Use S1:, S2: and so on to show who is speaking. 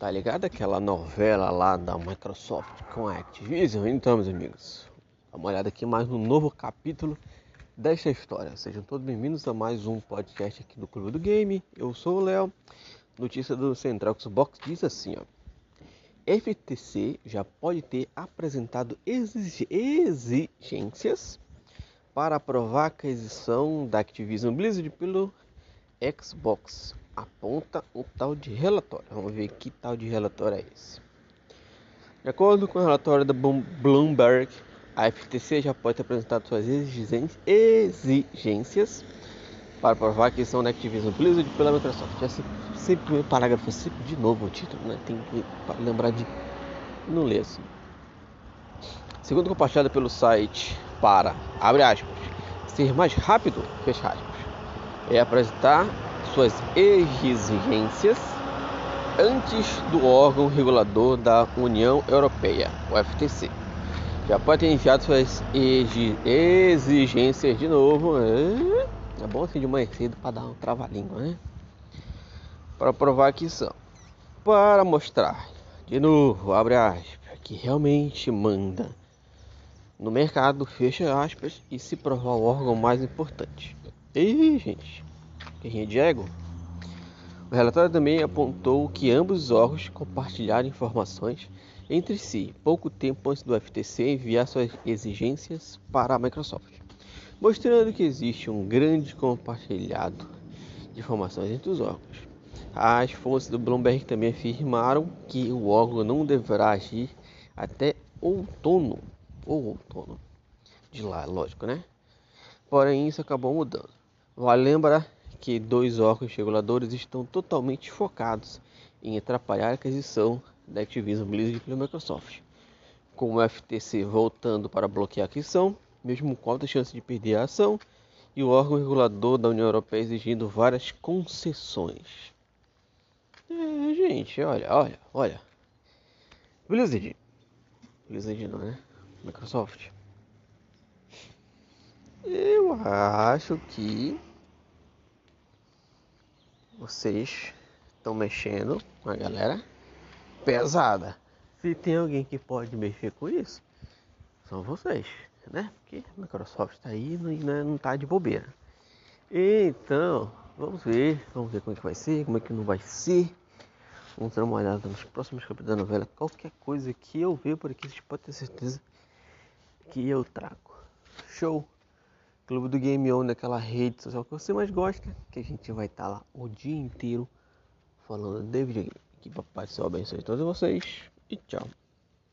S1: Tá ligado aquela novela lá da Microsoft com a Activision? Então, meus amigos, dá uma olhada aqui mais no novo capítulo desta história. Sejam todos bem-vindos a mais um podcast aqui do Clube do Game. Eu sou o Léo. Notícia do Central Xbox diz assim, ó. FTC já pode ter apresentado exigências para aprovar a aquisição da Activision Blizzard pelo Xbox aponta um tal de relatório. Vamos ver que tal de relatório é esse. De acordo com o relatório da Bloomberg, a FTC já pode ter apresentado suas exigências para provar que são da Activision Blizzard pela Microsoft. Já sempre, sempre o parágrafo sempre de novo o título, né? Tem que lembrar de não ler assim. Segundo compartilhado pelo site para, abre aspas, ser mais rápido, fecha aspas, é apresentar suas exigências antes do órgão regulador da União Europeia, o FTC. Já pode ter enviado suas exigências de novo. É bom assim de manhã cedo para dar um trava-língua, né? Para provar que são. Para mostrar, de novo, abre aspas, que realmente manda no mercado, fecha aspas, e se provar o órgão mais importante. E gente, Guerrinha Diego. O relatório também apontou que ambos os órgãos compartilharam informações entre si pouco tempo antes do FTC enviar suas exigências para a Microsoft, mostrando que existe um grande compartilhado de informações entre os órgãos. As fontes do Bloomberg também afirmaram que o órgão não deverá agir até outono, ou outono, de lá, lógico, né? Porém, isso acabou mudando. Vale lembrar que dois órgãos reguladores estão totalmente focados em atrapalhar a aquisição da Activision Blizzard pela Microsoft, com o FTC voltando para bloquear a aquisição, mesmo com alta chance de perder a ação, e o órgão regulador da União Europeia exigindo várias concessões. É, gente, olha, olha, olha. Blizzard. Blizzard não, né? Microsoft. Eu acho que vocês estão mexendo com a galera pesada. Se tem alguém que pode mexer com isso, são vocês, né? Porque a Microsoft está aí e não está de bobeira. Então, vamos ver, vamos ver como é que vai ser, como é que não vai ser. Vamos dar uma olhada nos próximos capítulos da novela. Qualquer coisa que eu ver por aqui, vocês podem ter certeza que eu trago. Show! Clube do Game On, naquela rede social que você mais gosta, que a gente vai estar tá lá o dia inteiro falando de videogame. Que Papai Céu abençoe todos vocês e tchau.